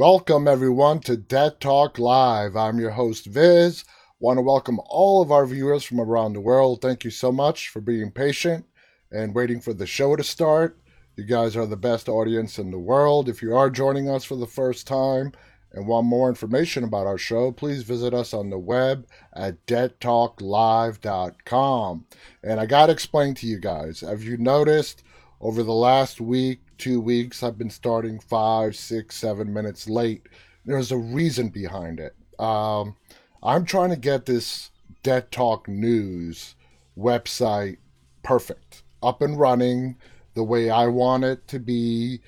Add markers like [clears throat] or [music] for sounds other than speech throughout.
Welcome, everyone, to Dead Talk Live. I'm your host, Viz. Want to welcome all of our viewers from around the world. Thank you so much for being patient and waiting for the show to start. You guys are the best audience in the world. If you are joining us for the first time and want more information about our show, please visit us on the web at deadtalklive.com. And I got to explain to you guys, have you noticed over the last week, two weeks, I've been starting five, six, seven minutes late. There's a reason behind it. Um, I'm trying to get this Dead Talk News website perfect, up and running the way I want it to be.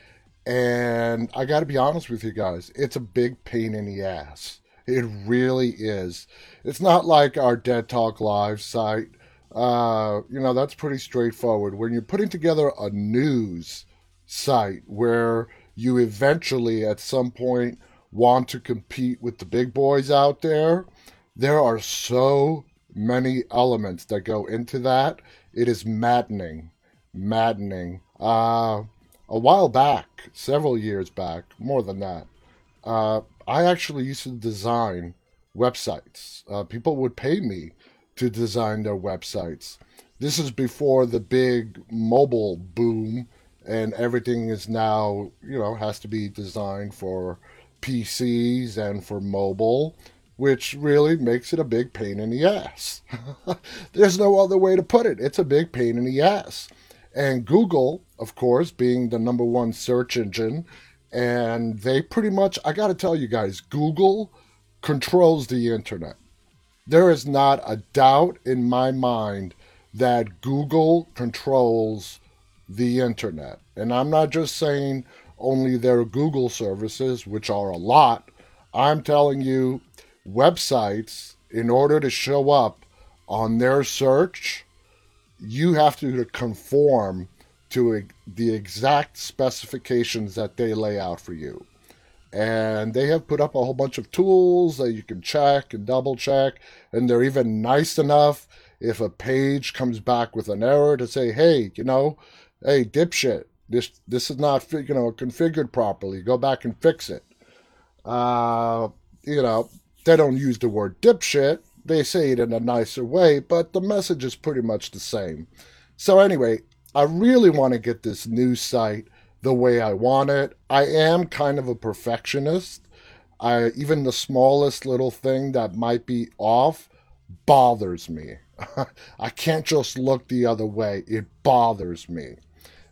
And I got to be honest with you guys, it's a big pain in the ass. It really is. It's not like our Dead Talk Live site. Uh, you know, that's pretty straightforward. When you're putting together a news site where you eventually at some point want to compete with the big boys out there, there are so many elements that go into that. It is maddening. Maddening. Uh, a while back, several years back, more than that, uh, I actually used to design websites. Uh, people would pay me to design their websites. This is before the big mobile boom and everything is now, you know, has to be designed for PCs and for mobile, which really makes it a big pain in the ass. [laughs] There's no other way to put it. It's a big pain in the ass. And Google, of course, being the number one search engine, and they pretty much, I got to tell you guys, Google controls the internet. There is not a doubt in my mind that Google controls the internet. And I'm not just saying only their Google services, which are a lot. I'm telling you, websites, in order to show up on their search, you have to conform to the exact specifications that they lay out for you. And they have put up a whole bunch of tools that you can check and double check. And they're even nice enough if a page comes back with an error to say, hey, you know, hey, dipshit, this this is not you know configured properly. Go back and fix it. Uh, you know, they don't use the word dipshit. They say it in a nicer way, but the message is pretty much the same. So anyway, I really want to get this new site the way I want it. I am kind of a perfectionist. I even the smallest little thing that might be off bothers me. [laughs] I can't just look the other way. It bothers me.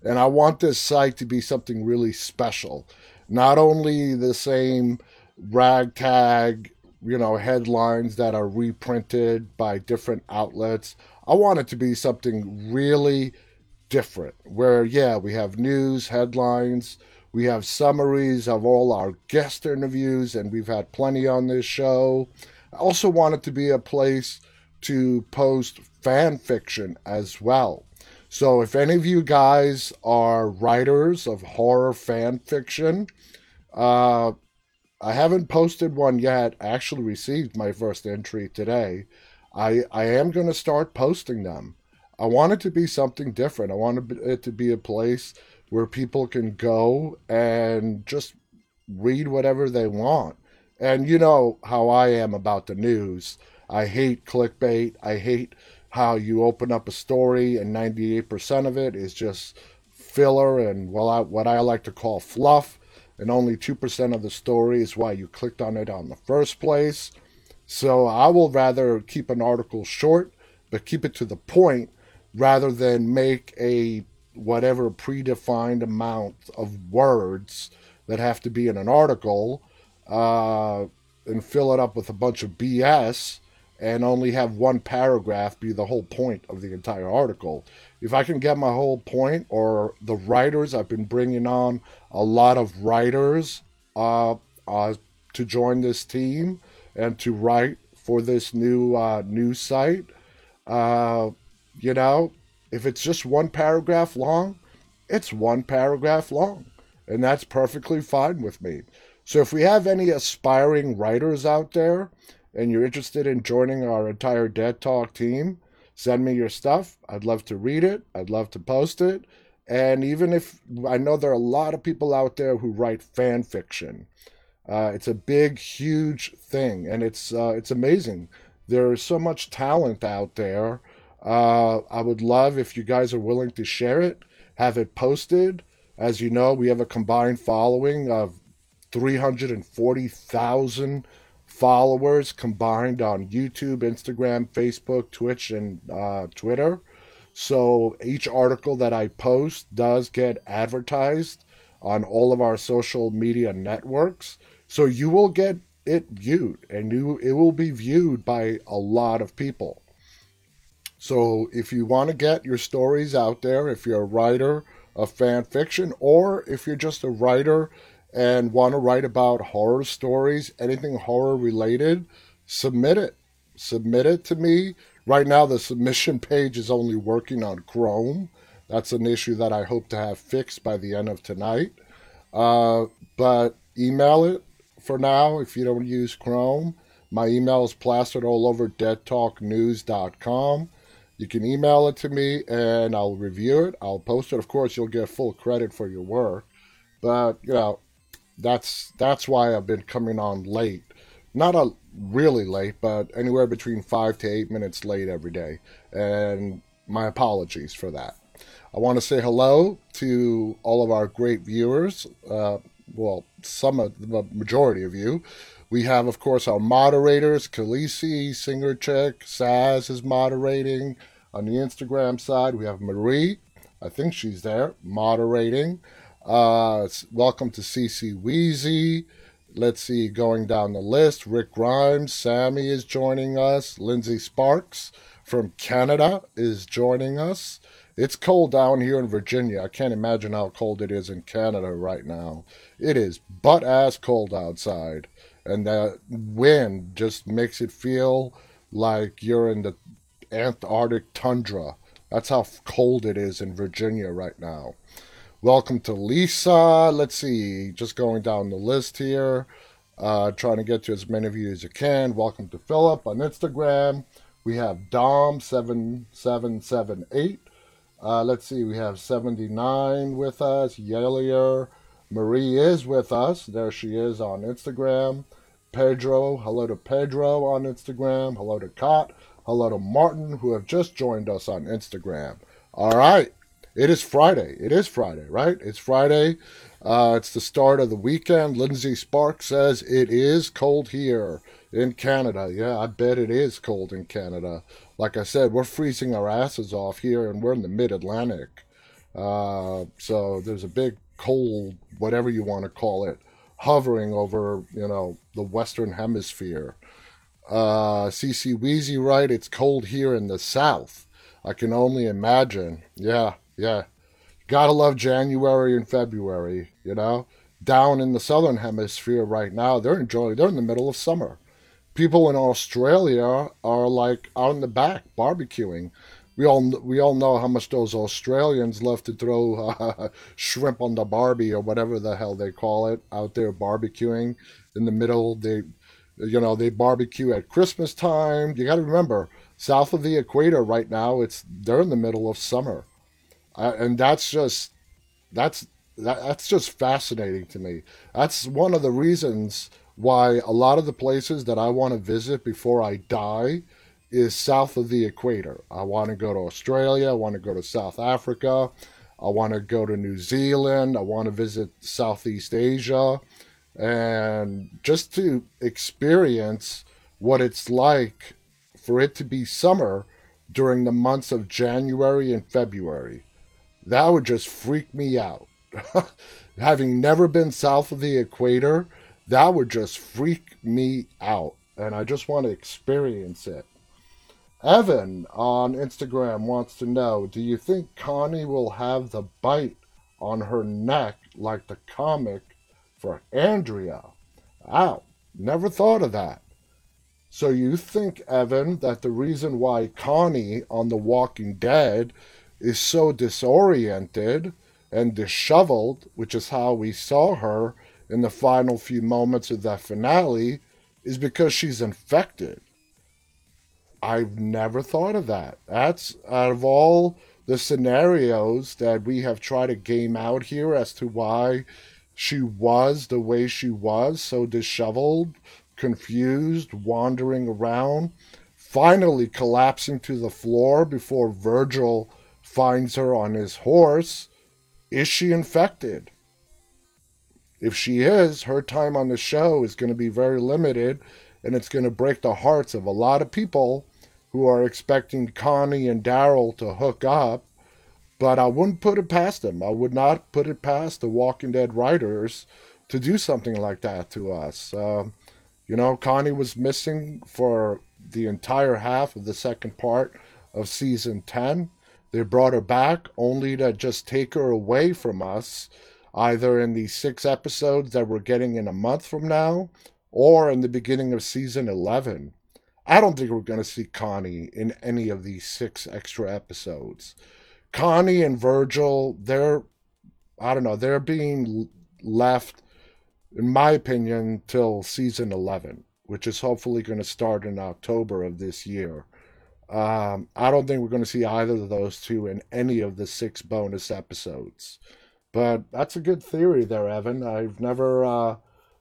And I want this site to be something really special. Not only the same ragtag, you know, headlines that are reprinted by different outlets. I want it to be something really different where, yeah, we have news, headlines, we have summaries of all our guest interviews, and we've had plenty on this show. I also want it to be a place to post fan fiction as well. So if any of you guys are writers of horror fan fiction, uh, I haven't posted one yet. I actually received my first entry today. I I am going to start posting them. I want it to be something different. I want it to be a place where people can go and just read whatever they want. And you know how I am about the news. I hate clickbait. I hate how you open up a story and 98% of it is just filler and well I, what I like to call fluff and only 2% of the story is why you clicked on it on the first place. So I will rather keep an article short but keep it to the point rather than make a whatever predefined amount of words that have to be in an article uh, and fill it up with a bunch of BS and only have one paragraph be the whole point of the entire article. If I can get my whole point, or the writers, I've been bringing on a lot of writers uh, uh, to join this team and to write for this new uh, news site. Uh, you know, if it's just one paragraph long, it's one paragraph long, and that's perfectly fine with me. So if we have any aspiring writers out there, and you're interested in joining our entire Dead Talk team, send me your stuff. I'd love to read it. I'd love to post it. And even if I know there are a lot of people out there who write fan fiction, Uh, it's a big, huge thing, and it's uh, it's amazing. There's so much talent out there. Uh, I would love if you guys are willing to share it, have it posted. As you know, we have a combined following of 340,000 followers combined on YouTube, Instagram, Facebook, Twitch, and uh, Twitter. So each article that I post does get advertised on all of our social media networks. So you will get it viewed and you it will be viewed by a lot of people. So if you want to get your stories out there, if you're a writer of fan fiction or if you're just a writer and want to write about horror stories, anything horror related, submit it. Submit it to me. Right now, the submission page is only working on Chrome. That's an issue that I hope to have fixed by the end of tonight. Uh, but email it for now if you don't use Chrome. My email is plastered all over deadtalknews.com. You can email it to me and I'll review it. I'll post it. Of course, you'll get full credit for your work. But, you know, that's that's why I've been coming on late. Not a really late, but anywhere between 5 to 8 minutes late every day. And my apologies for that. I want to say hello to all of our great viewers. Uh, well, some of the majority of you. We have, of course, our moderators, Khaleesi, Singer Chick, Saz is moderating. On the Instagram side, we have Marie. I think she's there, moderating. Uh, welcome to CC Wheezy. Let's see, going down the list, Rick Grimes, Sammy is joining us. Lindsay Sparks from Canada is joining us. It's cold down here in Virginia. I can't imagine how cold it is in Canada right now. It is butt ass cold outside. And that wind just makes it feel like you're in the Antarctic tundra. That's how cold it is in Virginia right now. Welcome to Lisa. Let's see, just going down the list here. Uh, trying to get to as many of you as you can. Welcome to Philip on Instagram. We have Dom7778. Uh, let's see, we have 79 with us. Yelier. Marie is with us. There she is on Instagram. Pedro, hello to Pedro on Instagram. Hello to Cot. Hello to Martin, who have just joined us on Instagram. All right. It is Friday. It is Friday, right? It's Friday. Uh, it's the start of the weekend. Lindsay Spark says it is cold here in Canada. Yeah, I bet it is cold in Canada like I said, we're freezing our asses off here, and we're in the mid Atlantic. Uh, so there's a big cold, whatever you want to call it, hovering over, you know, the Western Hemisphere. Uh, CC Wheezy, right? It's cold here in the South. I can only imagine. Yeah, yeah. Gotta love January and February, you know? Down in the Southern Hemisphere right now, they're enjoying, they're in the middle of summer people in Australia are like out in the back barbecuing. We all we all know how much those Australians love to throw uh, [laughs] shrimp on the barbie or whatever the hell they call it out there barbecuing in the middle. They, you know, they barbecue at Christmas time. You got to remember, south of the equator right now, it's they're in the middle of summer, and that's just that's that, that's just fascinating to me. That's one of the reasons why a lot of the places that I want to visit before I die is south of the equator. I want to go to Australia, I want to go to South Africa, I want to go to New Zealand, I want to visit Southeast Asia, and just to experience what it's like for it to be summer during the months of January and February. That would just freak me out. [laughs] Having never been south of the equator, that would just freak me out. And I just want to experience it. Evan on Instagram wants to know Do you think Connie will have the bite on her neck like the comic for Andrea? Ow, never thought of that. So you think, Evan, that the reason why Connie on The Walking Dead is so disoriented and disheveled, which is how we saw her in the final few moments of that finale is because she's infected. I've never thought of that. That's out of all the scenarios that we have tried to game out here as to why she was the way she was, so disheveled, confused, wandering around, finally collapsing to the floor before Virgil finds her on his horse. Is she infected? If she is, her time on the show is going to be very limited and it's going to break the hearts of a lot of people who are expecting Connie and Daryl to hook up. But I wouldn't put it past them. I would not put it past the Walking Dead writers to do something like that to us. Uh, you know, Connie was missing for the entire half of the second part of season 10. They brought her back only to just take her away from us, either in the six episodes that we're getting in a month from now or in the beginning of season 11. I don't think we're going to see Connie in any of these six extra episodes. Connie and Virgil, they're, I don't know, they're being left in my opinion, till season 11, which is hopefully going to start in October of this year. Um, I don't think we're going to see either of those two in any of the six bonus episodes. But that's a good theory there, Evan. I've never, uh,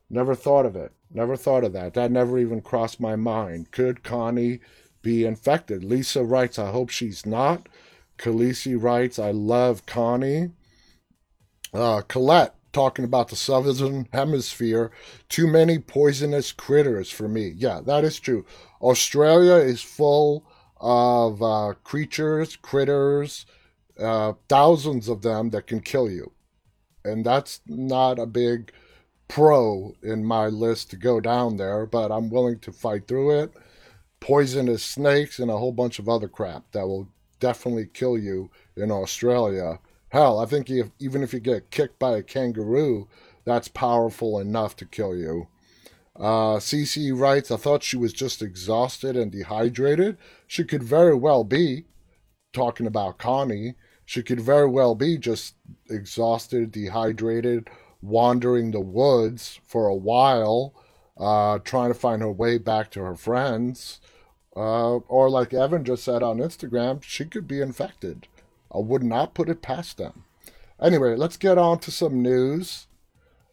never thought of it. Never thought of that. That never even crossed my mind. Could Connie be infected? Lisa writes, I hope she's not. Khaleesi writes, I love Connie. Uh, Colette talking about the southern hemisphere, too many poisonous critters for me. Yeah, that is true. Australia is full of uh, creatures, critters, uh, thousands of them that can kill you. And that's not a big pro in my list to go down there, but I'm willing to fight through it. Poisonous snakes and a whole bunch of other crap that will definitely kill you in Australia. Hell, I think if, even if you get kicked by a kangaroo, that's powerful enough to kill you. Uh, CC writes, I thought she was just exhausted and dehydrated. She could very well be, talking about Connie, she could very well be just exhausted, dehydrated, wandering the woods for a while, uh, trying to find her way back to her friends. Uh, or, like Evan just said on Instagram, she could be infected. I would not put it past them. Anyway, let's get on to some news.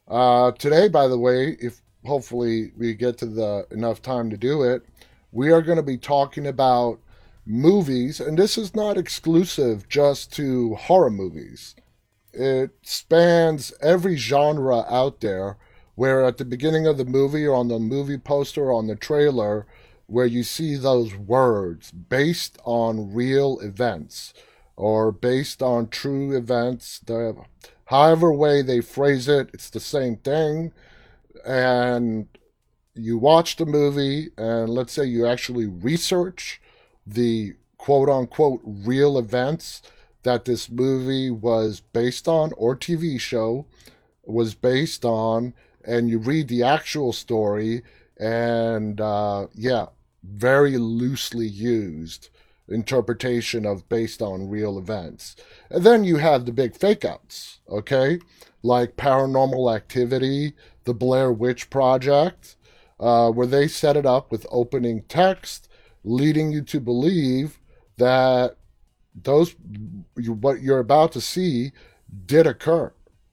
Uh, today, by the way, if hopefully we get to the enough time to do it, we are going to be talking about movies, and this is not exclusive just to horror movies. It spans every genre out there. Where at the beginning of the movie, or on the movie poster, or on the trailer, where you see those words based on real events or based on true events. The, however way they phrase it, it's the same thing. And you watch the movie, and let's say you actually research the quote unquote real events that this movie was based on, or TV show was based on, and you read the actual story, and uh, yeah, very loosely used interpretation of based on real events. And then you have the big fake outs, okay? Like paranormal activity, the Blair Witch Project, uh, where they set it up with opening text, leading you to believe that those what you're about to see did occur,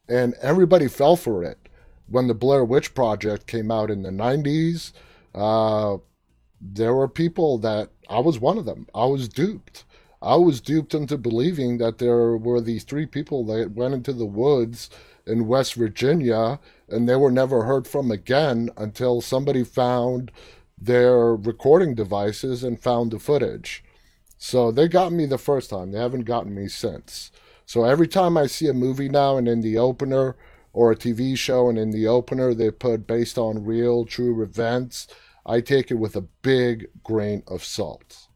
and everybody fell for it when the Blair Witch Project came out in the 90s. Uh, there were people that I was one of them. I was duped. I was duped into believing that there were these three people that went into the woods in West Virginia and they were never heard from again until somebody found their recording devices and found the footage. So they got me the first time. They haven't gotten me since. So every time I see a movie now and in the opener or a TV show and in the opener they put based on real true events I take it with a big grain of salt.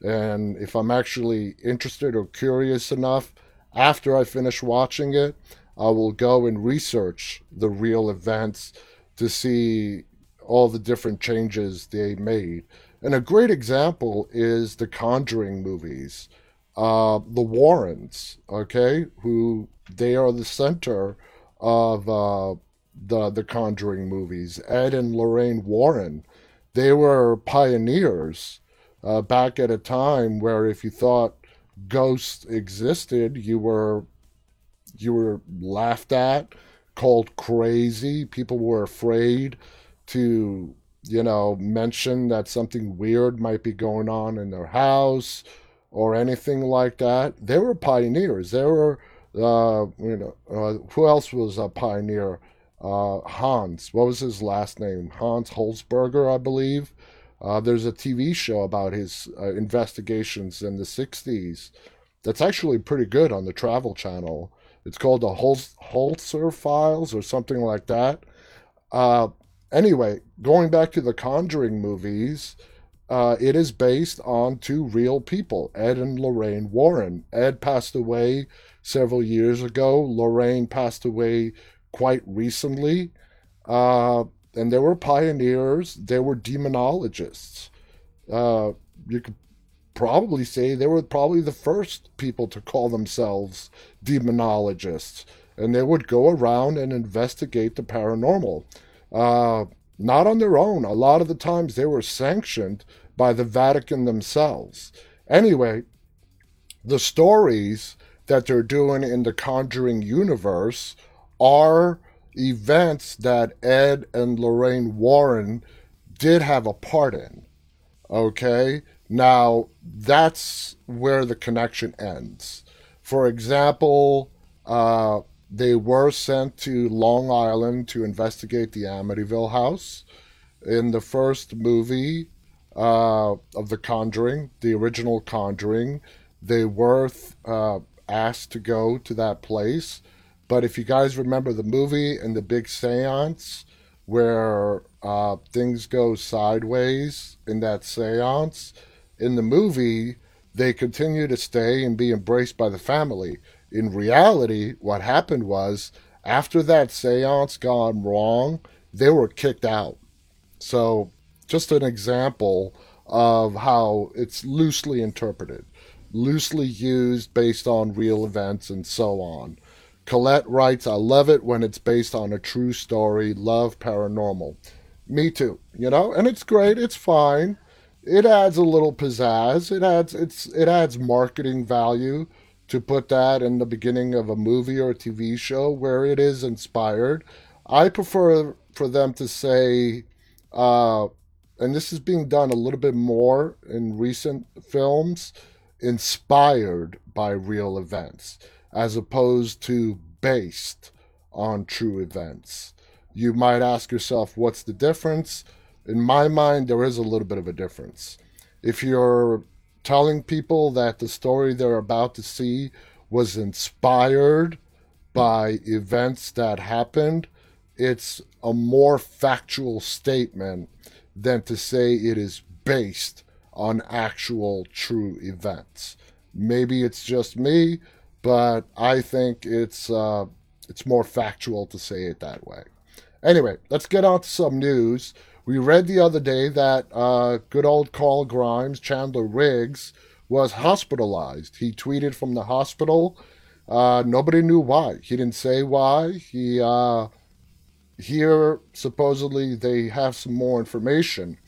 And if I'm actually interested or curious enough after I finish watching it, I will go and research the real events to see all the different changes they made. And a great example is the Conjuring movies. Uh, the Warrens, okay, who they are the center of uh, the the Conjuring movies. Ed and Lorraine Warren they were pioneers uh, back at a time where if you thought ghosts existed, you were you were laughed at, called crazy. People were afraid to, you know, mention that something weird might be going on in their house or anything like that. They were pioneers. They were, uh, you know, uh, who else was a pioneer? Uh, Hans. What was his last name? Hans Holzberger, I believe. Uh, there's a TV show about his uh, investigations in the 60s that's actually pretty good on the Travel Channel. It's called the Holzer Files or something like that. Uh, anyway, going back to the Conjuring movies, uh, it is based on two real people, Ed and Lorraine Warren. Ed passed away several years ago. Lorraine passed away quite recently. Uh, and they were pioneers. They were demonologists. Uh, you could probably say they were probably the first people to call themselves demonologists. And they would go around and investigate the paranormal. Uh, not on their own. A lot of the times they were sanctioned by the Vatican themselves. Anyway, the stories that they're doing in the Conjuring universe are events that Ed and Lorraine Warren did have a part in. Okay? Now, that's where the connection ends. For example, uh, they were sent to Long Island to investigate the Amityville house. In the first movie uh, of The Conjuring, the original Conjuring, they were uh, asked to go to that place. But if you guys remember the movie and the big seance where uh, things go sideways in that seance, in the movie, they continue to stay and be embraced by the family. In reality, what happened was after that seance gone wrong, they were kicked out. So, just an example of how it's loosely interpreted, loosely used based on real events, and so on. Colette writes, I love it when it's based on a true story. Love paranormal. Me too, you know, and it's great, it's fine it adds a little pizzazz. It adds it's it adds marketing value to put that in the beginning of a movie or a TV show where it is inspired. I prefer for them to say, uh, and this is being done a little bit more in recent films, inspired by real events, as opposed to based on true events. You might ask yourself, what's the difference? In my mind, there is a little bit of a difference. If you're telling people that the story they're about to see was inspired by events that happened, it's a more factual statement than to say it is based on actual true events. Maybe it's just me, but I think it's uh, it's more factual to say it that way. Anyway, let's get on to some news. We read the other day that uh, good old Carl Grimes, Chandler Riggs, was hospitalized. He tweeted from the hospital. Uh, nobody knew why. He didn't say why. He uh, here supposedly they have some more information.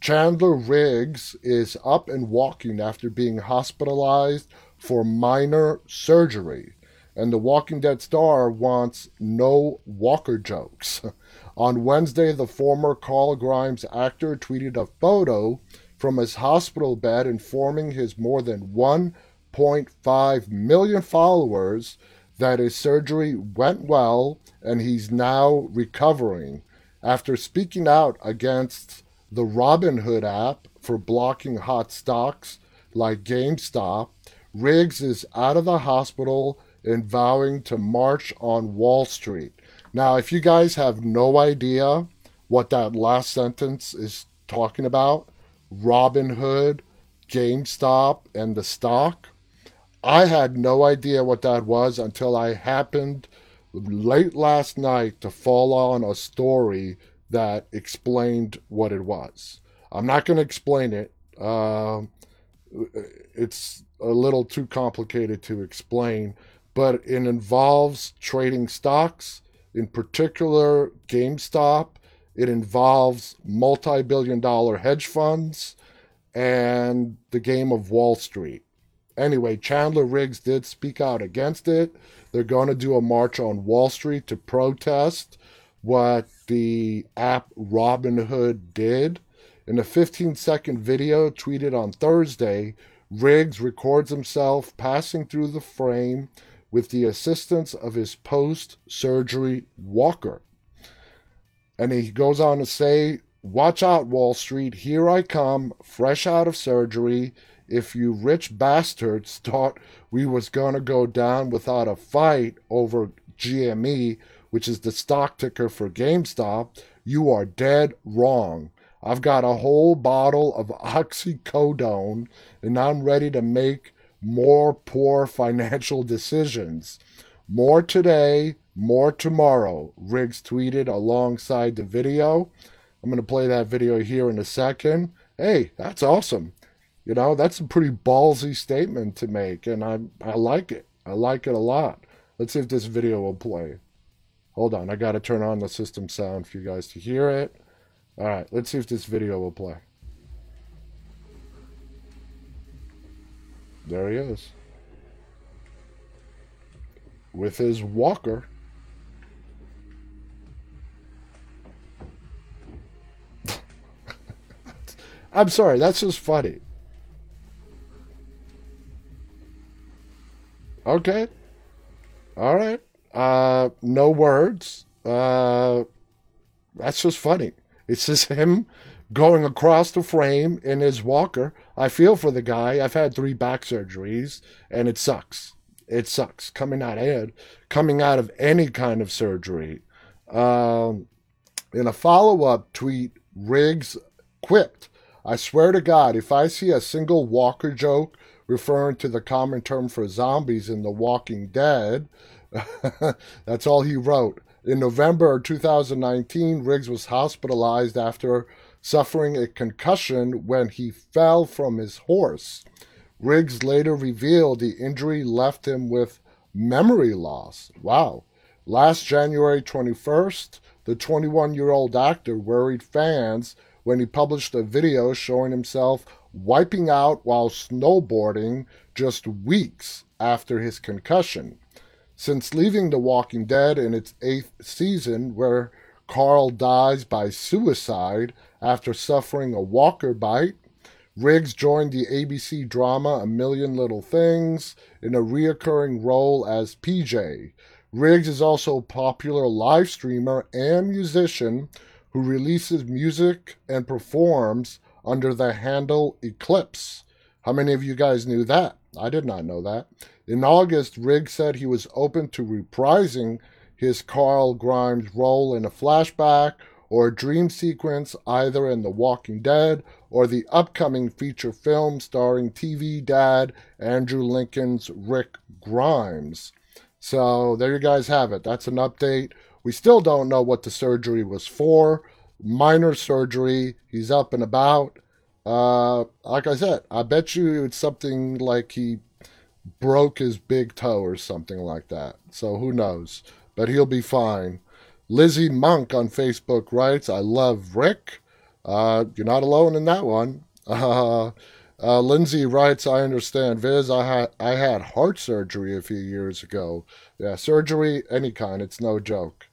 Chandler Riggs is up and walking after being hospitalized for minor surgery. And the Walking Dead star wants no Walker jokes. [laughs] On Wednesday, the former Carl Grimes actor tweeted a photo from his hospital bed informing his more than 1.5 million followers that his surgery went well and he's now recovering after speaking out against the Robinhood app for blocking hot stocks like GameStop. Riggs is out of the hospital and vowing to march on Wall Street. Now, if you guys have no idea what that last sentence is talking about, Robinhood, GameStop, and the stock, I had no idea what that was until I happened late last night to fall on a story that explained what it was. I'm not going to explain it. Uh, it's a little too complicated to explain, but it involves trading stocks in particular GameStop. It involves multi billion dollar hedge funds and the game of Wall Street. Anyway, Chandler Riggs did speak out against it. they're going to do a march on Wall Street to protest what the app Robinhood did. In a 15 second video tweeted on Thursday, Riggs records himself passing through the frame with the assistance of his post surgery walker. And he goes on to say, Watch out, Wall Street, here I come, fresh out of surgery. If you rich bastards thought we was gonna go down without a fight over GME, which is the stock ticker for GameStop, you are dead wrong. I've got a whole bottle of oxycodone and I'm ready to make more poor financial decisions. More today, more tomorrow, Riggs tweeted alongside the video. I'm going to play that video here in a second. Hey, that's awesome. You know, that's a pretty ballsy statement to make, and I, I like it. I like it a lot. Let's see if this video will play. Hold on, I got to turn on the system sound for you guys to hear it. All right, let's see if this video will play. There he is. With his walker. [laughs] I'm sorry, that's just funny. Okay. All right. Uh, no words. Uh, that's just funny. It's just him going across the frame in his walker. I feel for the guy. I've had three back surgeries, and it sucks. It sucks coming out of coming out of any kind of surgery. Um, in a follow-up tweet, Riggs quipped, "I swear to God, if I see a single Walker joke referring to the common term for zombies in The Walking Dead, [laughs] that's all he wrote." In November 2019, Riggs was hospitalized after suffering a concussion when he fell from his horse. Riggs later revealed the injury left him with memory loss. Wow. Last January 21st, the 21 year old actor worried fans when he published a video showing himself wiping out while snowboarding just weeks after his concussion. Since leaving The Walking Dead in its eighth season, where Carl dies by suicide after suffering a walker bite. Riggs joined the ABC drama A Million Little Things in a reoccurring role as PJ. Riggs is also a popular live streamer and musician who releases music and performs under the handle Eclipse. How many of you guys knew that? I did not know that. In August, Riggs said he was open to reprising his Carl Grimes role in a flashback or a dream sequence either in The Walking Dead or the upcoming feature film starring TV dad Andrew Lincoln's Rick Grimes. So there you guys have it. That's an update. We still don't know what the surgery was for. Minor surgery. He's up and about. Uh, like I said, I bet you it's something like he broke his big toe or something like that. So who knows? But he'll be fine. Lizzie Monk on Facebook writes, I love Rick. Uh, you're not alone in that one. [laughs] Uh, uh, Lindsay writes, I understand, Viz. I had I had heart surgery a few years ago. Yeah, surgery, any kind. It's no joke.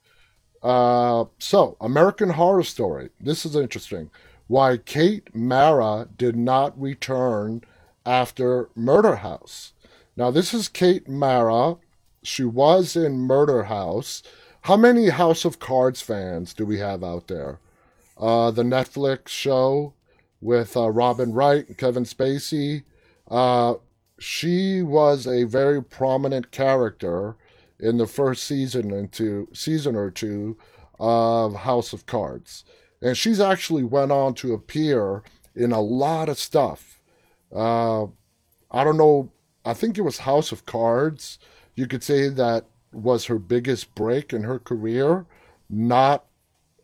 Uh, so, American Horror Story. This is interesting. Why Kate Mara did not return after Murder House. Now, this is Kate Mara. She was in Murder House. How many House of Cards fans do we have out there? Uh, the Netflix show with uh, Robin Wright and Kevin Spacey. Uh, she was a very prominent character in the first season into season or two of House of Cards, and she's actually went on to appear in a lot of stuff. Uh, I don't know. I think it was House of Cards. You could say that was her biggest break in her career, not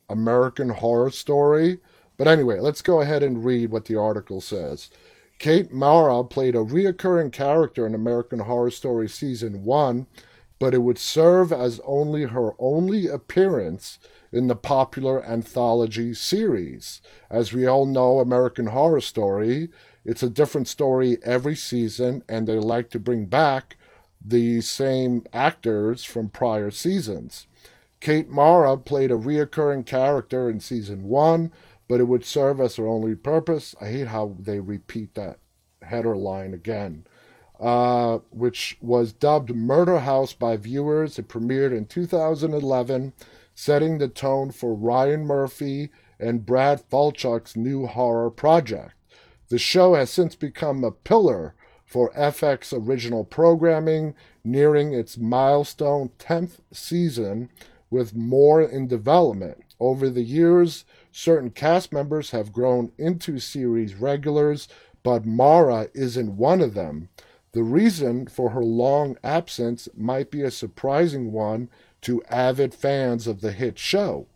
American Horror Story. But anyway, let's go ahead and read what the article says. Kate Mara played a reoccurring character in American Horror Story Season 1, but it would serve as only her only appearance in the popular anthology series. As we all know, American Horror Story, it's a different story every season, and they like to bring back the same actors from prior seasons. Kate Mara played a reoccurring character in season one, but it would serve as her only purpose. I hate how they repeat that header line again. Uh, which was dubbed Murder House by viewers. It premiered in 2011, setting the tone for Ryan Murphy and Brad Falchuk's new horror project. The show has since become a pillar for FX original programming, nearing its milestone 10th season with more in development. Over the years, certain cast members have grown into series regulars, but Mara isn't one of them. The reason for her long absence might be a surprising one to avid fans of the hit show.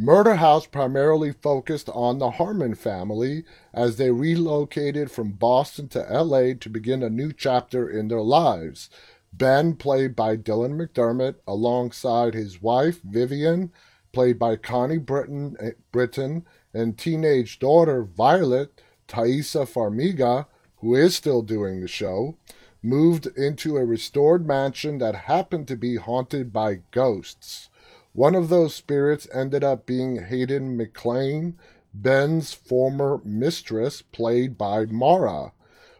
Murder House primarily focused on the Harmon family as they relocated from Boston to LA to begin a new chapter in their lives. Ben, played by Dylan McDermott, alongside his wife, Vivian, played by Connie Britton, eh, Britton and teenage daughter, Violet, Taissa Farmiga, who is still doing the show, moved into a restored mansion that happened to be haunted by ghosts. One of those spirits ended up being Hayden McClaine, Ben's former mistress, played by Mara,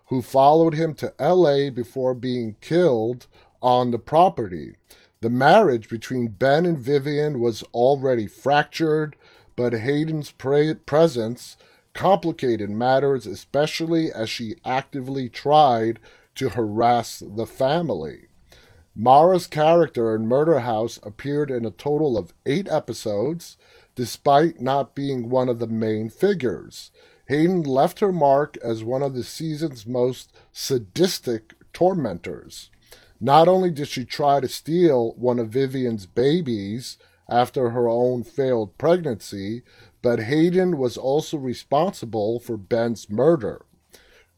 who followed him to LA before being killed on the property. The marriage between Ben and Vivian was already fractured, but Hayden's pre- presence complicated matters, especially as she actively tried to harass the family. Mara's character in Murder House appeared in a total of eight episodes, despite not being one of the main figures. Hayden left her mark as one of the season's most sadistic tormentors. Not only did she try to steal one of Vivian's babies after her own failed pregnancy, but Hayden was also responsible for Ben's murder.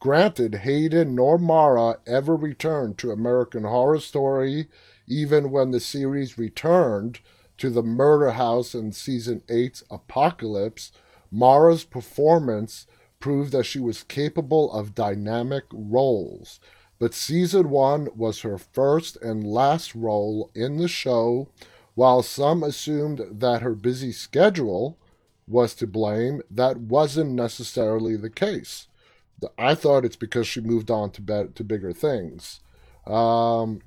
Granted, Hayden nor Mara ever returned to American Horror Story, even when the series returned to the murder house in season 8's Apocalypse. Mara's performance proved that she was capable of dynamic roles, but season 1 was her first and last role in the show. While some assumed that her busy schedule was to blame, that wasn't necessarily the case. I thought it's because she moved on to be- to bigger things. Um,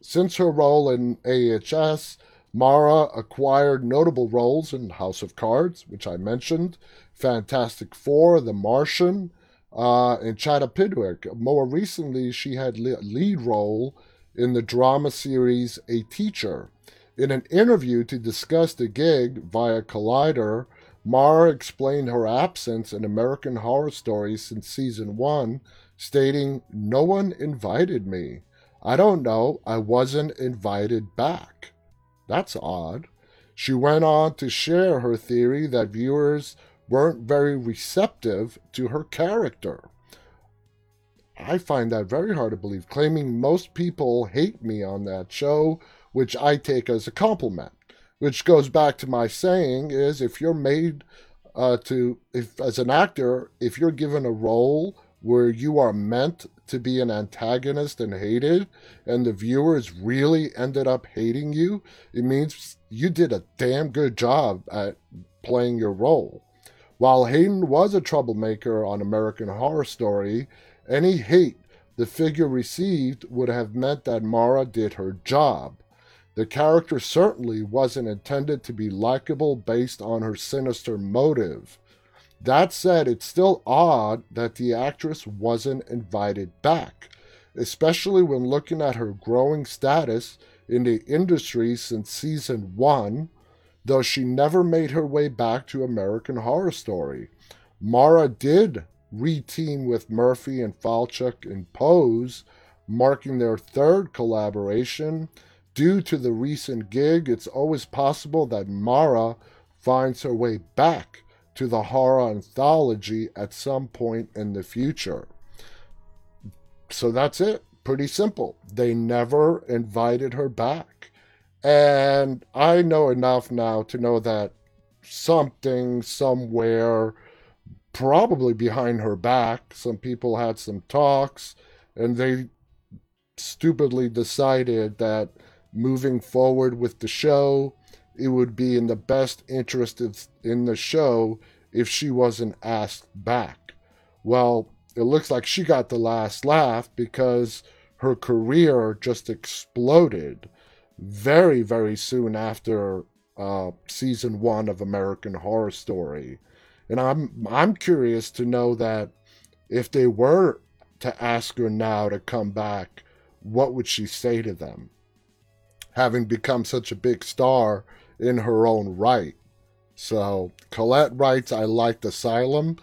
since her role in AHS, Mara acquired notable roles in House of Cards, which I mentioned, Fantastic Four, The Martian, uh, and Chappaquiddick. More recently, she had a lead role in the drama series A Teacher. In an interview to discuss the gig via Collider, Mara explained her absence in American Horror Story since season one, stating, No one invited me. I don't know, I wasn't invited back. That's odd. She went on to share her theory that viewers weren't very receptive to her character. I find that very hard to believe, claiming most people hate me on that show, which I take as a compliment which goes back to my saying is if you're made uh, to if as an actor if you're given a role where you are meant to be an antagonist and hated and the viewers really ended up hating you it means you did a damn good job at playing your role. While hayden was a troublemaker on american horror story any hate the figure received would have meant that mara did her job the character certainly wasn't intended to be likable based on her sinister motive. That said, it's still odd that the actress wasn't invited back, especially when looking at her growing status in the industry since season one, though she never made her way back to American Horror Story. Mara did reteam with Murphy and Falchuk in Pose, marking their third collaboration Due to the recent gig, it's always possible that Mara finds her way back to the horror anthology at some point in the future. So that's it. Pretty simple. They never invited her back. And I know enough now to know that something somewhere, probably behind her back, some people had some talks and they stupidly decided that moving forward with the show, it would be in the best interest of, in the show if she wasn't asked back. Well, it looks like she got the last laugh because her career just exploded very, very soon after uh, season one of American Horror Story. And I'm I'm curious to know that if they were to ask her now to come back, what would she say to them? Having become such a big star in her own right. So Colette writes, I liked Asylum.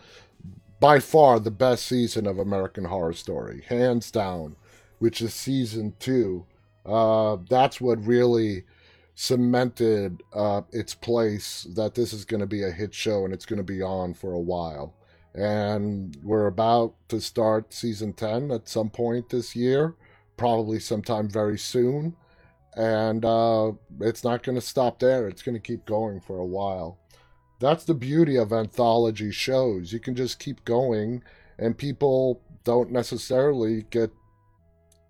By far the best season of American Horror Story, hands down, which is season two. Uh, that's what really cemented uh, its place that this is going to be a hit show and it's going to be on for a while. And we're about to start season 10 at some point this year, probably sometime very soon. And uh, it's not going to stop there, it's going to keep going for a while. That's the beauty of anthology shows. You can just keep going, and people don't necessarily get,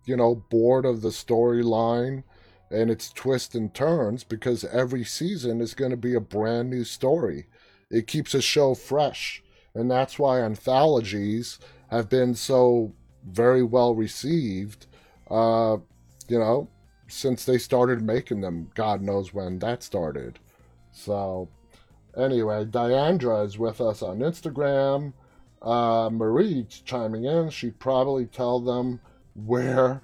you know, bored of the storyline and its twists and turns because every season is going to be a brand new story. It keeps a show fresh. And that's why anthologies have been so very well received, uh, you know, since they started making them. God knows when that started. So, anyway, Diandra is with us on Instagram. Uh, Marie's chiming in. She'd probably tell them where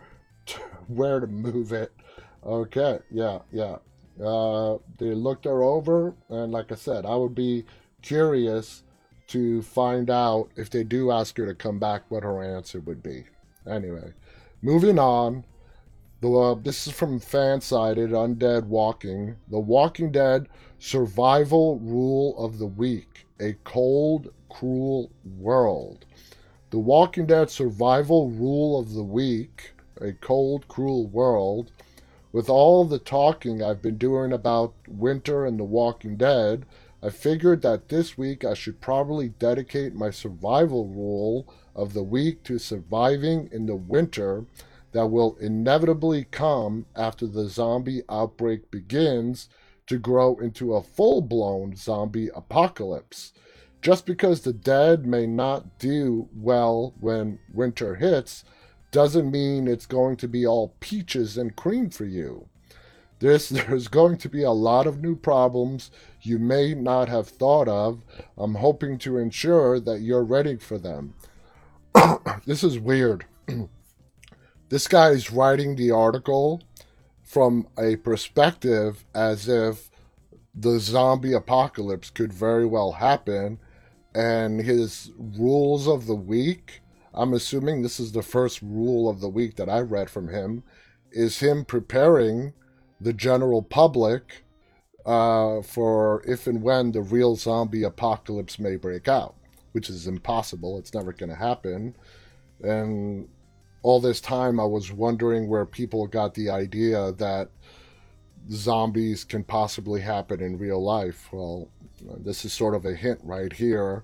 to, [laughs] where to move it Okay, yeah, yeah. Uh, they looked her over, and like I said, I would be curious to find out if they do ask her to come back, what her answer would be. Anyway, moving on. Uh, this is from Fansided Undead Walking. The Walking Dead Survival Rule of the Week. A cold, cruel world. The Walking Dead Survival Rule of the Week. A cold, cruel world with all the talking I've been doing about winter and The Walking Dead, I figured that this week I should probably dedicate my survival rule of the week to surviving in the winter that will inevitably come after the zombie outbreak begins to grow into a full blown zombie apocalypse. Just because the dead may not do well when winter hits doesn't mean it's going to be all peaches and cream for you. There's, [laughs] there's going to be a lot of new problems you may not have thought of. I'm hoping to ensure that you're ready for them. [clears throat] this is weird. [clears throat] this guy is writing the article from a perspective as if the zombie apocalypse could very well happen and his rules of the week I'm assuming this is the first rule of the week that I read from him, is him preparing the general public uh, for if and when the real zombie apocalypse may break out, which is impossible. It's never going to happen. And all this time, I was wondering where people got the idea that zombies can possibly happen in real life. Well, this is sort of a hint right here.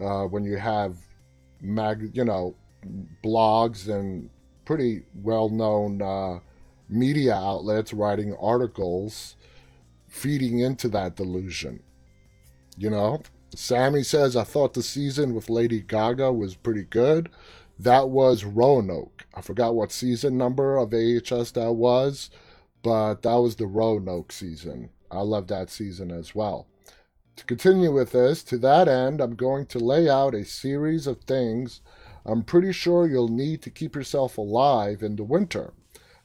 Uh, when you have mag, you know, blogs and pretty well-known uh, media outlets writing articles feeding into that delusion. You know, Sammy says, I thought the season with Lady Gaga was pretty good. That was Roanoke. I forgot what season number of AHS that was, but that was the Roanoke season. I love that season as well. To continue with this, to that end, I'm going to lay out a series of things I'm pretty sure you'll need to keep yourself alive in the winter.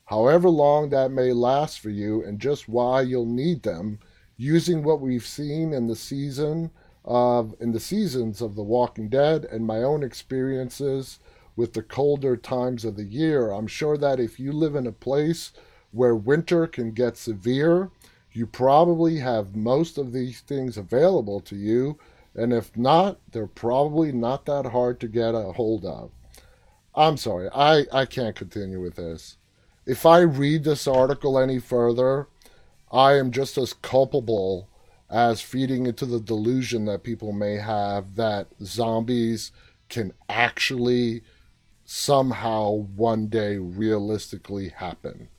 However long that may last for you, and just why you'll need them, using what we've seen in the season of in the seasons of The Walking Dead and my own experiences with the colder times of the year, I'm sure that if you live in a place where winter can get severe, you probably have most of these things available to you, and if not, they're probably not that hard to get a hold of. I'm sorry, I, I can't continue with this. If I read this article any further, I am just as culpable as feeding into the delusion that people may have that zombies can actually somehow one day realistically happen.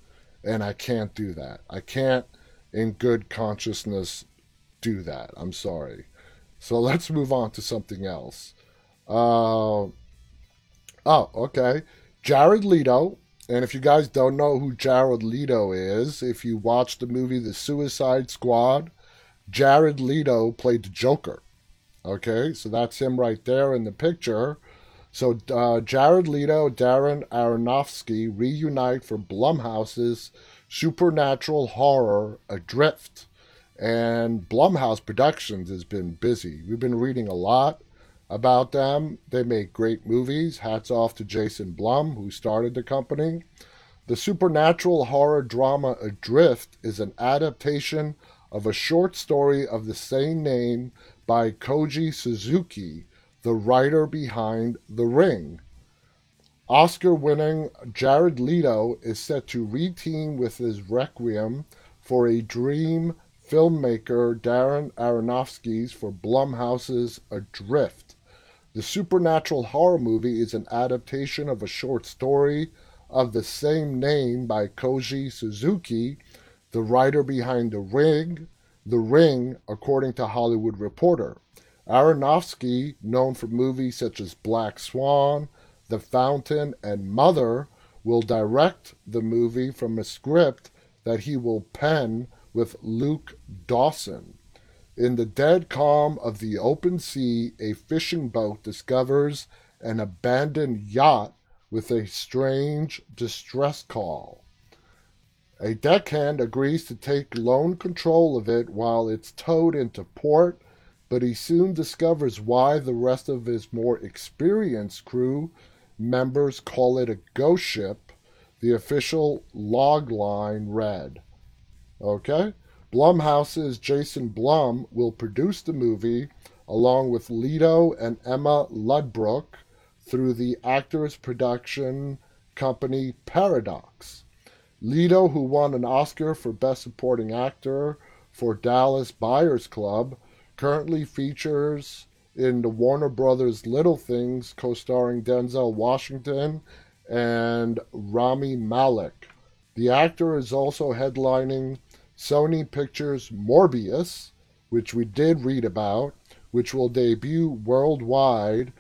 And I can't do that. I can't, in good consciousness, do that. I'm sorry. So [laughs] let's move on to something else. Uh, oh, okay. Jared Leto. And if you guys don't know who Jared Leto is, if you watch the movie The Suicide Squad, Jared Leto played the Joker. Okay, so that's him right there in the picture. So uh, Jared Leto, Darren Aronofsky reunite for Blumhouse's supernatural horror Adrift. And Blumhouse Productions has been busy. We've been reading a lot about them. They make great movies. Hats off to Jason Blum, who started the company. The supernatural horror drama Adrift is an adaptation of a short story of the same name by Koji Suzuki, the writer behind The Ring. Oscar winning Jared Leto is set to reteam with his Requiem for a Dream filmmaker Darren Aronofsky's for Blumhouse's Adrift. The supernatural horror movie is an adaptation of a short story of the same name by Koji Suzuki, the writer behind The Ring, The Ring, according to Hollywood Reporter. Aronofsky, known for movies such as Black Swan, The Fountain, and Mother, will direct the movie from a script that he will pen with Luke Dawson. In the dead calm of the open sea, a fishing boat discovers an abandoned yacht with a strange distress call. A deckhand agrees to take lone control of it while it's towed into port, but he soon discovers why the rest of his more experienced crew members call it a ghost ship, the official log line read. Okay? Blumhouse's Jason Blum will produce the movie along with Leto and Emma Ludbrook through the actors production company Paradox. Leto, who won an Oscar for Best Supporting Actor for Dallas Buyers Club, currently features in the Warner Brothers Little Things, co starring Denzel Washington and Rami Malek. The actor is also headlining Sony Pictures Morbius, which we did read about, which will debut worldwide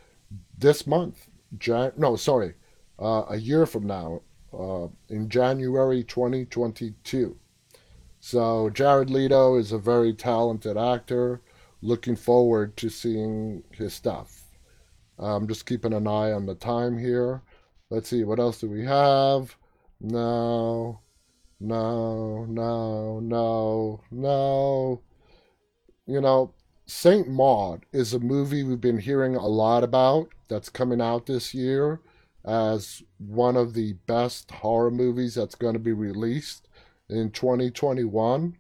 this month. Jan- no, sorry, uh, a year from now, uh, in January 2022. So Jared Leto is a very talented actor. Looking forward to seeing his stuff. I'm just keeping an eye on the time here. Let's see, what else do we have? No, no, no, no, no. You know, Saint Maud is a movie we've been hearing a lot about that's coming out this year as one of the best horror movies that's going to be released in 2021.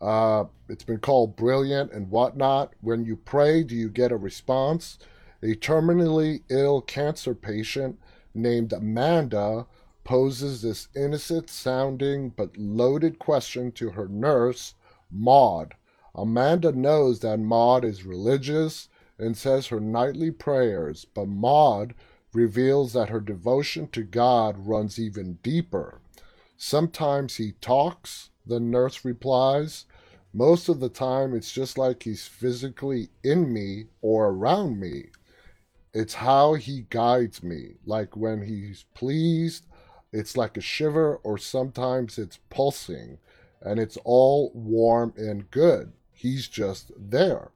Uh, it's been called brilliant and whatnot. When you pray, do you get a response? A terminally ill cancer patient named Amanda poses this innocent sounding but loaded question to her nurse, Maud. Amanda knows that Maud is religious and says her nightly prayers, but Maud reveals that her devotion to God runs even deeper. Sometimes he talks, the nurse replies. Most of the time, it's just like he's physically in me or around me. It's how he guides me. Like when he's pleased, it's like a shiver, or sometimes it's pulsing, and it's all warm and good. He's just there.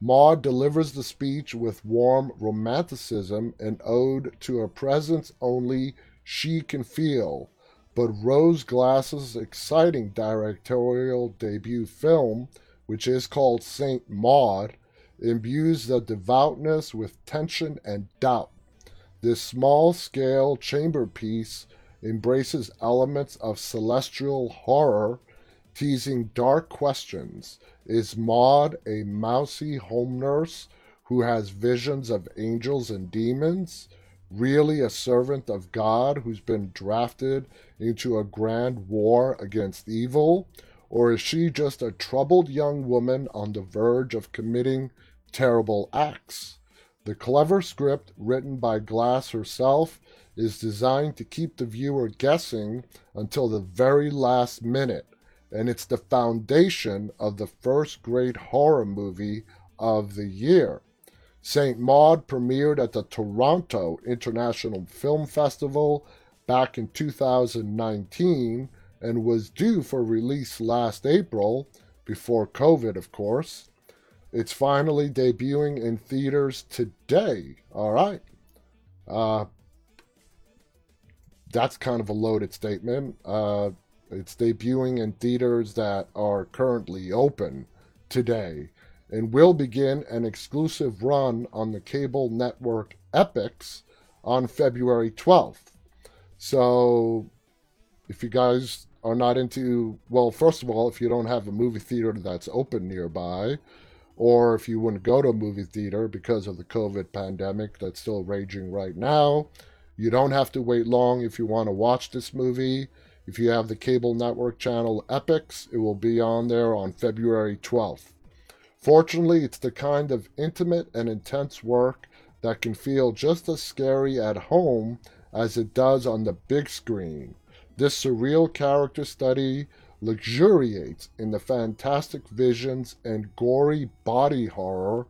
Maud delivers the speech with warm romanticism, an ode to a presence only she can feel. But Rose Glass's exciting directorial debut film, which is called Saint Maud, imbues the devoutness with tension and doubt. This small scale chamber piece embraces elements of celestial horror, teasing dark questions is Maud a mousy home nurse who has visions of angels and demons? Really a servant of God who's been drafted into a grand war against evil? Or is she just a troubled young woman on the verge of committing terrible acts? The clever script, written by Glass herself, is designed to keep the viewer guessing until the very last minute, and it's the foundation of the first great horror movie of the year. St. Maud premiered at the Toronto International Film Festival back in 2019 and was due for release last April, before COVID, of course. It's finally debuting in theaters today. All right. Uh, that's kind of a loaded statement. Uh, it's debuting in theaters that are currently open today and will begin an exclusive run on the cable network Epix on February 12th. So, if you guys are not into, well, first of all, if you don't have a movie theater that's open nearby, or if you wouldn't go to a movie theater because of the COVID pandemic that's still raging right now, you don't have to wait long if you want to watch this movie. If you have the cable network channel Epix, it will be on there on February 12th. Fortunately, it's the kind of intimate and intense work that can feel just as scary at home as it does on the big screen. This surreal character study luxuriates in the fantastic visions and gory body horror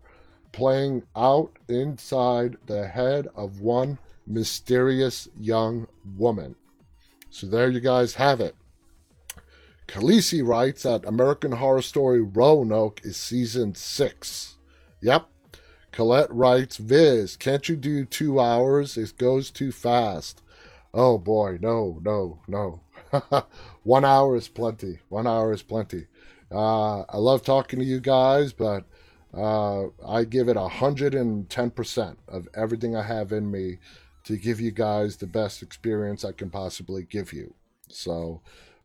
playing out inside the head of one mysterious young woman. So there you guys have it. Khaleesi writes that American Horror Story Roanoke is season six. Yep. Colette writes, Viz, can't you do two hours? It goes too fast. Oh boy, no, no, no. [laughs] One hour is plenty. One hour is plenty. Uh, I love talking to you guys, but uh, I give it 110% of everything I have in me to give you guys the best experience I can possibly give you. So,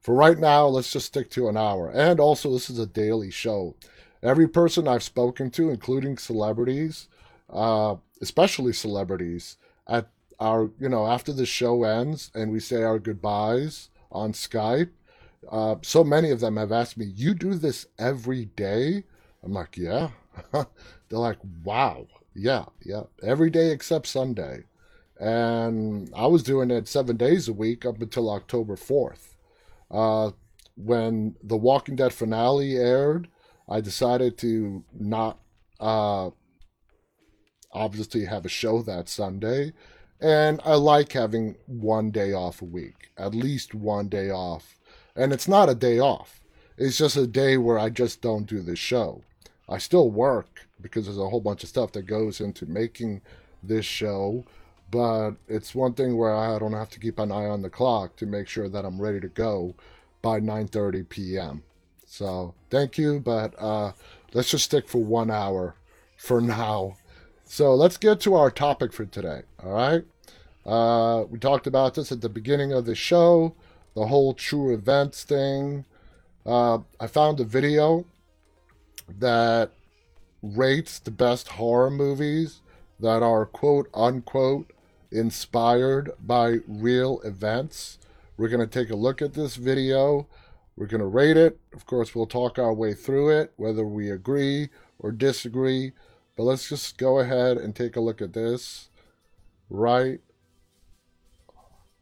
for right now, let's just stick to an hour. And also, this is a daily show. Every person I've spoken to, including celebrities, uh, especially celebrities, at our, you know, after the show ends and we say our goodbyes on Skype, uh, so many of them have asked me, You do this every day? I'm like, Yeah. [laughs] They're like, Wow. Yeah, yeah. Every day except Sunday. And I was doing it seven days a week up until October 4th. Uh, when the Walking Dead finale aired, I decided to not uh, obviously have a show that Sunday. And I like having one day off a week, at least one day off. And it's not a day off, it's just a day where I just don't do the show. I still work because there's a whole bunch of stuff that goes into making this show but it's one thing where I don't have to keep an eye on the clock to make sure that I'm ready to go by 9:30 p.m. So thank you, but uh, let's just stick for one hour for now. So let's get to our topic for today. All right, uh, we talked about this at the beginning of the show, the whole true events thing. Uh, I found a video that rates the best horror movies that are quote unquote inspired by real events. We're going to take a look at this video. We're going to rate it. Of course, we'll talk our way through it, whether we agree or disagree. But let's just go ahead and take a look at this. Right.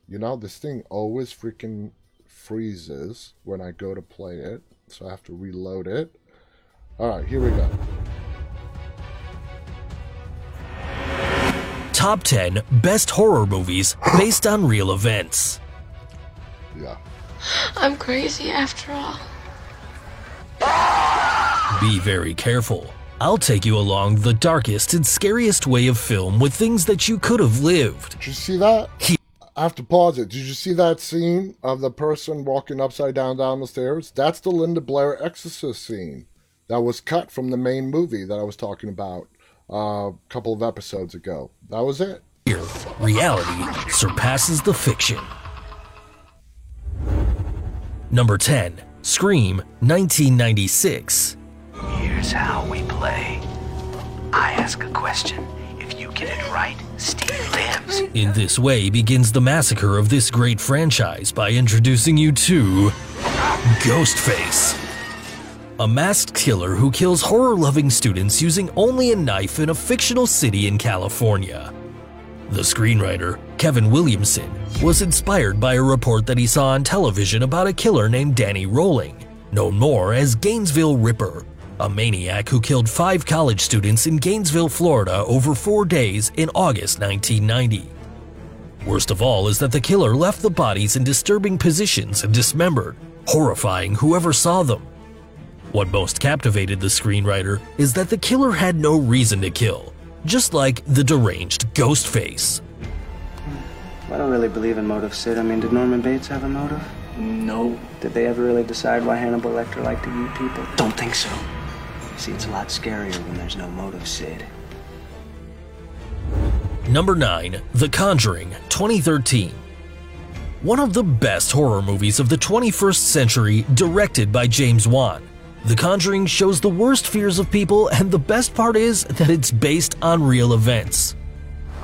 You know, this thing always freaking freezes when I go to play it. So I have to reload it. All right, here we go. Top 10 Best Horror Movies Based on Real Events. Yeah. I'm crazy after all. Be very careful. I'll take you along the darkest and scariest way of film with things that you could have lived. Did you see that? I have to pause it. Did you see that scene of the person walking upside down down the stairs? That's the Linda Blair exorcist scene that was cut from the main movie that I was talking about a couple of episodes ago. That was it. Here, reality surpasses the fiction. Number 10, Scream, 1996. Here's how we play. I ask a question. If you get it right, Steve lives. In this way begins the massacre of this great franchise by introducing you to Ghostface. A masked killer who kills horror loving students using only a knife in a fictional city in California. The screenwriter, Kevin Williamson, was inspired by a report that he saw on television about a killer named Danny Rolling, known more as Gainesville Ripper, a maniac who killed five college students in Gainesville, Florida over four days in August 1990. Worst of all is that the killer left the bodies in disturbing positions and dismembered, horrifying whoever saw them. What most captivated the screenwriter is that the killer had no reason to kill, just like the deranged Ghostface. I don't really believe in motive, Sid. I mean, did Norman Bates have a motive? No, Did they ever really decide why Hannibal Lecter liked to eat people? don't think so. See, it's a lot scarier when there's no motive, Sid. Number 9, The Conjuring, 2013. One of the best horror movies of the 21st century, directed by James Wan. The Conjuring shows the worst fears of people, and the best part is that it's based on real events.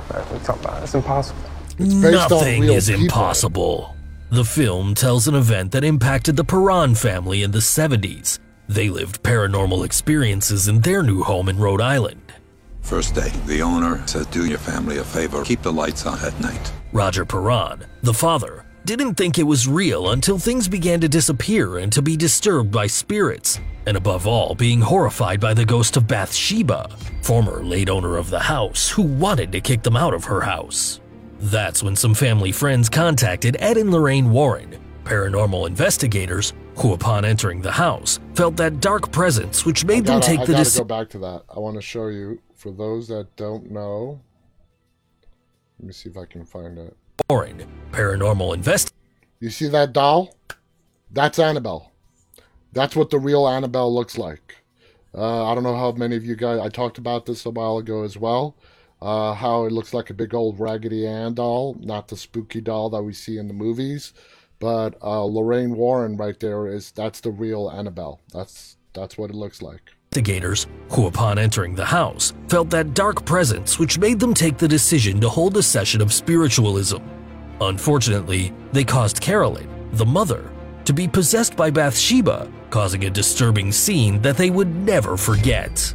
It's, it's impossible. It's Nothing is people. impossible. The film tells an event that impacted the Perron family in the 70s. They lived paranormal experiences in their new home in Rhode Island. First day, the owner says, Do your family a favor, keep the lights on at night. Roger Perron, the father, didn't think it was real until things began to disappear and to be disturbed by spirits, and above all, being horrified by the ghost of Bathsheba, former late owner of the house, who wanted to kick them out of her house. That's when some family friends contacted Ed and Lorraine Warren, paranormal investigators, who, upon entering the house, felt that dark presence which made them gotta, take I the gotta decision. go back to that. I want to show you for those that don't know. Let me see if I can find it. Warren, paranormal investigators. You see that doll? That's Annabelle. That's what the real Annabelle looks like. Uh, I don't know how many of you guys. I talked about this a while ago as well. Uh, how it looks like a big old Raggedy Ann doll, not the spooky doll that we see in the movies, but uh, Lorraine Warren right there is that's the real Annabelle. That's that's what it looks like. Investigators, who upon entering the house felt that dark presence which made them take the decision to hold a session of spiritualism. Unfortunately, they caused Carolyn, the mother, to be possessed by Bathsheba, causing a disturbing scene that they would never forget.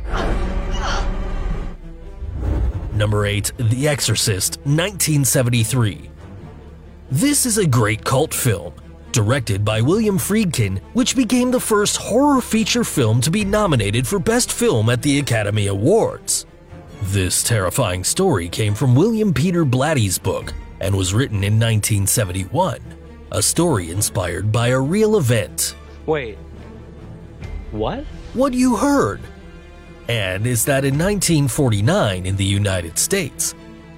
Number 8, The Exorcist, 1973. This is a great cult film, directed by William Friedkin, which became the first horror feature film to be nominated for Best Film at the Academy Awards. This terrifying story came from William Peter Blatty's book and was written in 1971, a story inspired by a real event. Wait. What? What you heard. And is that in 1949 in the United States,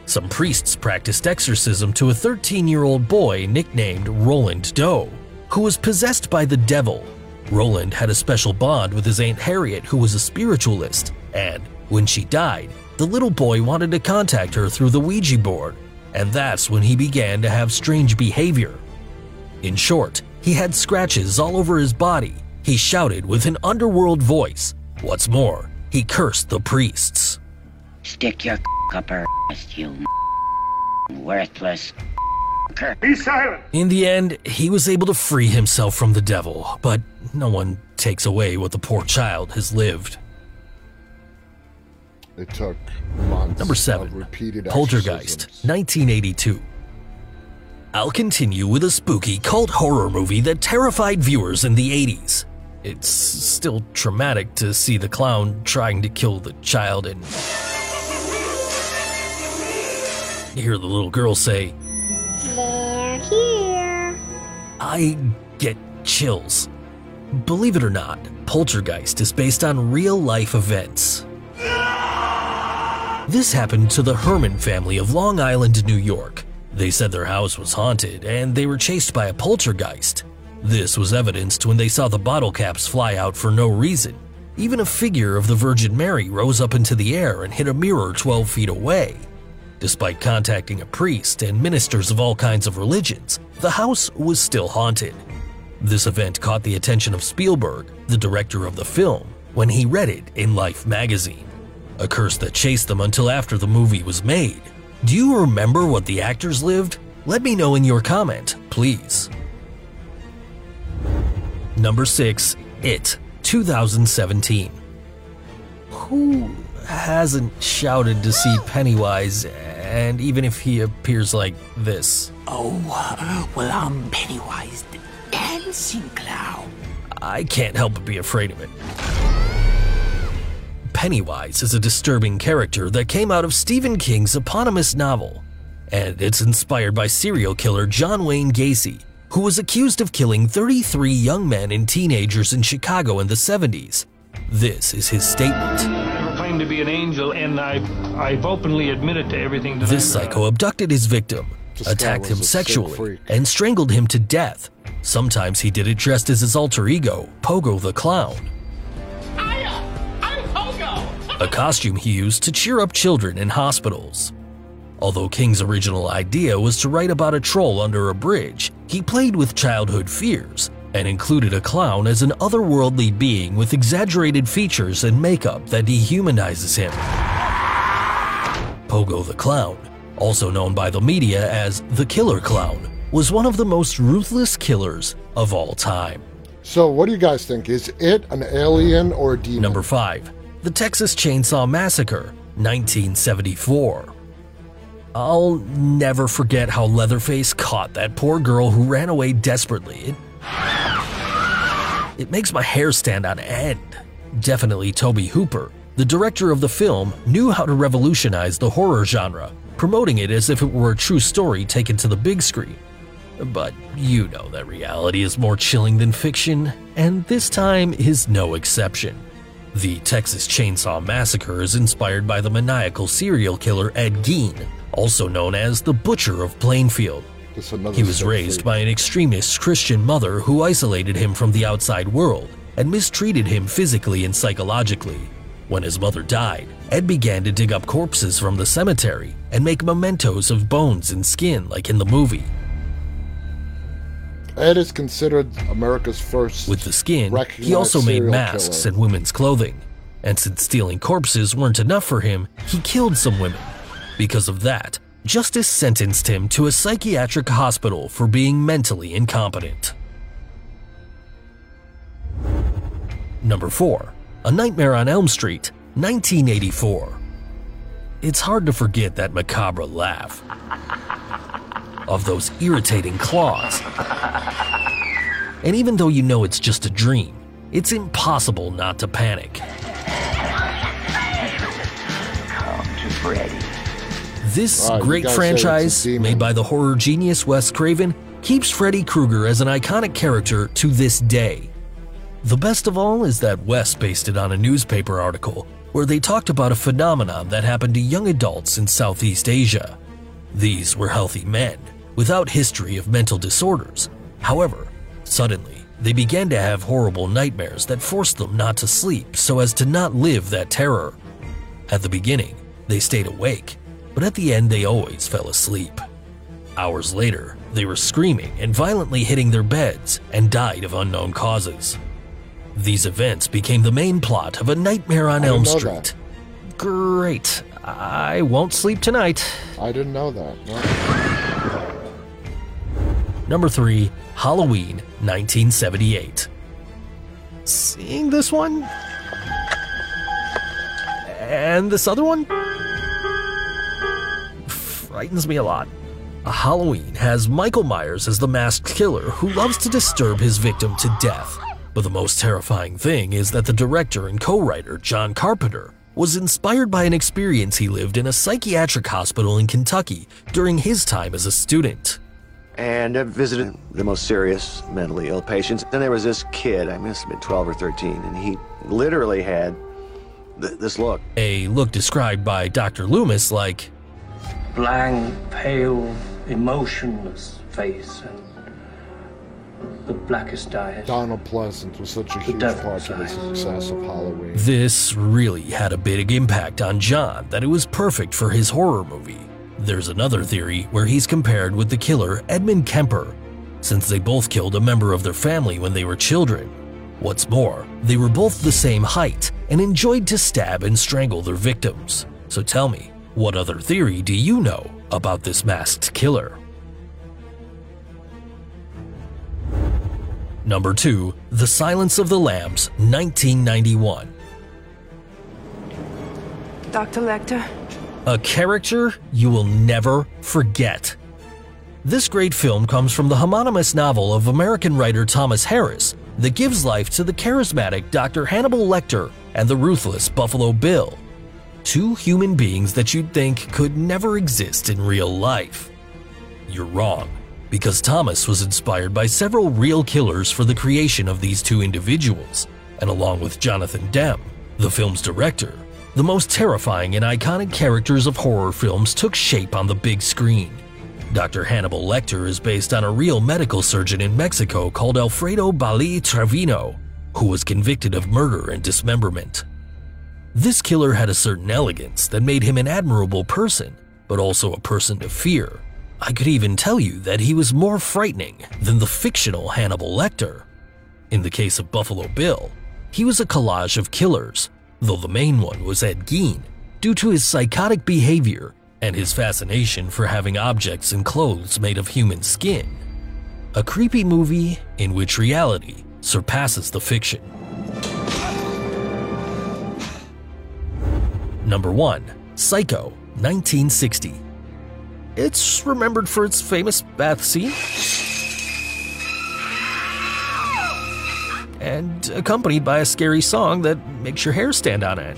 some priests practiced exorcism to a 13 year old boy nicknamed Roland Doe, who was possessed by the devil. Roland had a special bond with his Aunt Harriet, who was a spiritualist, and when she died, the little boy wanted to contact her through the Ouija board, and that's when he began to have strange behavior. In short, he had scratches all over his body. He shouted with an underworld voice. What's more, he cursed the priests. Stick your [laughs] up her ass, you worthless. [laughs] Be silent! In the end, he was able to free himself from the devil, but no one takes away what the poor child has lived. It took months Number of 7. repeated Poltergeist, 1982. I'll continue with a spooky cult horror movie that terrified viewers in the 80s. It's still traumatic to see the clown trying to kill the child and hear the little girl say, They're here. I get chills. Believe it or not, Poltergeist is based on real life events. This happened to the Herrmann family of Long Island, New York. They said their house was haunted and they were chased by a poltergeist. This was evidenced when they saw the bottle caps fly out for no reason. Even a figure of the Virgin Mary rose up into the air and hit a mirror 12 feet away. Despite contacting a priest and ministers of all kinds of religions, the house was still haunted. This event caught the attention of Spielberg, the director of the film, when he read it in Life magazine. A curse that chased them until after the movie was made. Do you remember what the actors lived? Let me know in your comment, please. Number 6, It, 2017. Who hasn't shouted to see Pennywise, and even if he appears like this? Oh, well, I'm Pennywise the dancing clown. I can't help but be afraid of it. Pennywise is a disturbing character that came out of Stephen King's eponymous novel, and it's inspired by serial killer John Wayne Gacy, who was accused of killing 33 young men and teenagers in Chicago in the 70s. This is his statement. I never claimed to be an angel, and I've, I've openly admitted to everything that This I've psycho abducted his victim, This attacked him sexually, and strangled him to death. Sometimes he did it dressed as his alter ego, Pogo the Clown. a costume he used to cheer up children in hospitals. Although King's original idea was to write about a troll under a bridge, he played with childhood fears and included a clown as an otherworldly being with exaggerated features and makeup that dehumanizes him. Pogo the Clown, also known by the media as the Killer Clown, was one of the most ruthless killers of all time. So, what do you guys think? Is it an alien or a demon? Number 5. The Texas Chainsaw Massacre, 1974. I'll never forget how Leatherface caught that poor girl who ran away desperately. It, it makes my hair stand on end. Definitely Tobe Hooper, the director of the film, knew how to revolutionize the horror genre, promoting it as if it were a true story taken to the big screen. But you know that reality is more chilling than fiction, and this time is no exception. The Texas Chainsaw Massacre is inspired by the maniacal serial killer Ed Gein, also known as the Butcher of Plainfield. He was raised by an extremist Christian mother who isolated him from the outside world and mistreated him physically and psychologically. When his mother died, Ed began to dig up corpses from the cemetery and make mementos of bones and skin like in the movie. Ed is considered America's first. With the skin, he also made masks killer. and women's clothing. And since stealing corpses weren't enough for him, he killed some women. Because of that, justice sentenced him to a psychiatric hospital for being mentally incompetent. Number 4. A Nightmare on Elm Street, 1984. It's hard to forget that macabre laugh. [laughs] Of those irritating claws. And even though you know it's just a dream, it's impossible not to panic. Come to Freddy. This you great guys say it's a franchise, made by the horror genius Wes Craven, keeps Freddy Krueger as an iconic character to this day. The best of all is that Wes based it on a newspaper article where they talked about a phenomenon that happened to young adults in Southeast Asia. These were healthy men, without history of mental disorders. However, suddenly, they began to have horrible nightmares that forced them not to sleep so as to not live that terror. At the beginning, they stayed awake, but at the end, they always fell asleep. Hours later, they were screaming and violently hitting their beds and died of unknown causes. These events became the main plot of A Nightmare on Elm Street. Great. I won't sleep tonight. I didn't know that. No. Number 3, Halloween 1978. Seeing this one? And this other one? Frightens me a lot. A Halloween has Michael Myers as the masked killer who loves to disturb his victim to death. But the most terrifying thing is that the director and co writer, John Carpenter, was inspired by an experience he lived in a psychiatric hospital in Kentucky during his time as a student. and I visited the most serious mentally ill patients. Then there was this kid, I must have been 12 or 13, and he literally had th- this look. A look described by Dr. Loomis like, blank, pale, emotionless face and the blackest eyes. Donald Pleasence was such a huge part of the success of Halloween. This really had a big impact on John that it was perfect for his horror movie. There's another theory where he's compared with the killer Edmund Kemper, since they both killed a member of their family when they were children. What's more, they were both the same height and enjoyed to stab and strangle their victims. So tell me, what other theory do you know about this masked killer? Number 2, The Silence of the Lambs, 1991. Dr. Lecter? A character you will never forget. This great film comes from the homonymous novel of American writer Thomas Harris that gives life to the charismatic Dr. Hannibal Lecter and the ruthless Buffalo Bill. Two human beings that you'd think could never exist in real life. You're wrong, because Thomas was inspired by several real killers for the creation of these two individuals, and along with Jonathan Demme, the film's director, the most terrifying and iconic characters of horror films took shape on the big screen. Dr. Hannibal Lecter is based on a real medical surgeon in Mexico called Alfredo Ballí Treviño, who was convicted of murder and dismemberment. This killer had a certain elegance that made him an admirable person, but also a person to fear. I could even tell you that he was more frightening than the fictional Hannibal Lecter. In the case of Buffalo Bill, he was a collage of killers, though the main one was Ed Gein, due to his psychotic behavior and his fascination for having objects and clothes made of human skin. A creepy movie in which reality surpasses the fiction. Number 1. Psycho, 1960. It's remembered for its famous bath scene and accompanied by a scary song that makes your hair stand on end.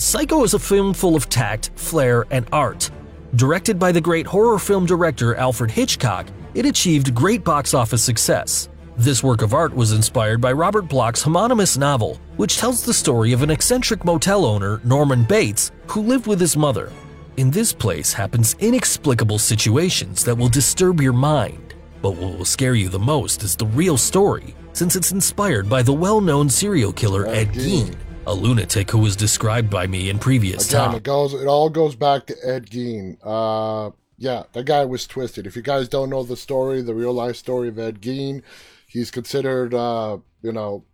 Psycho is a film full of tact, flair, and art. Directed by the great horror film director Alfred Hitchcock, it achieved great box office success. This work of art was inspired by Robert Bloch's homonymous novel, which tells the story of an eccentric motel owner, Norman Bates, who lived with his mother. In this place happens inexplicable situations that will disturb your mind, but what will scare you the most is the real story, since it's inspired by the well-known serial killer Ed Gein, a lunatic who was described by me in previous Again, time. it goes. It all goes back to Ed Gein. Uh, yeah, that guy was twisted. If you guys don't know the story, the real life story of Ed Gein, he's considered, uh, you know,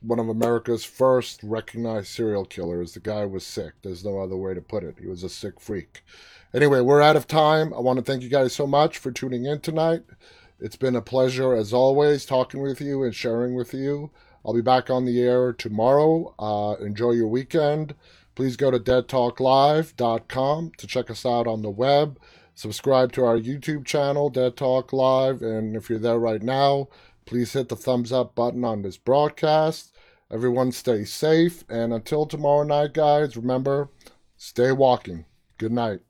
one of America's first recognized serial killers. The guy was sick. There's no other way to put it. He was a sick freak. Anyway, we're out of time. I want to thank you guys so much for tuning in tonight. It's been a pleasure, as always, talking with you and sharing with you. I'll be back on the air tomorrow. Uh, enjoy your weekend. Please go to deadtalklive.com to check us out on the web. Subscribe to our YouTube channel, Dead Talk Live, and if you're there right now, please hit the thumbs up button on this broadcast. Everyone stay safe, and until tomorrow night, guys, remember, stay walking. Good night.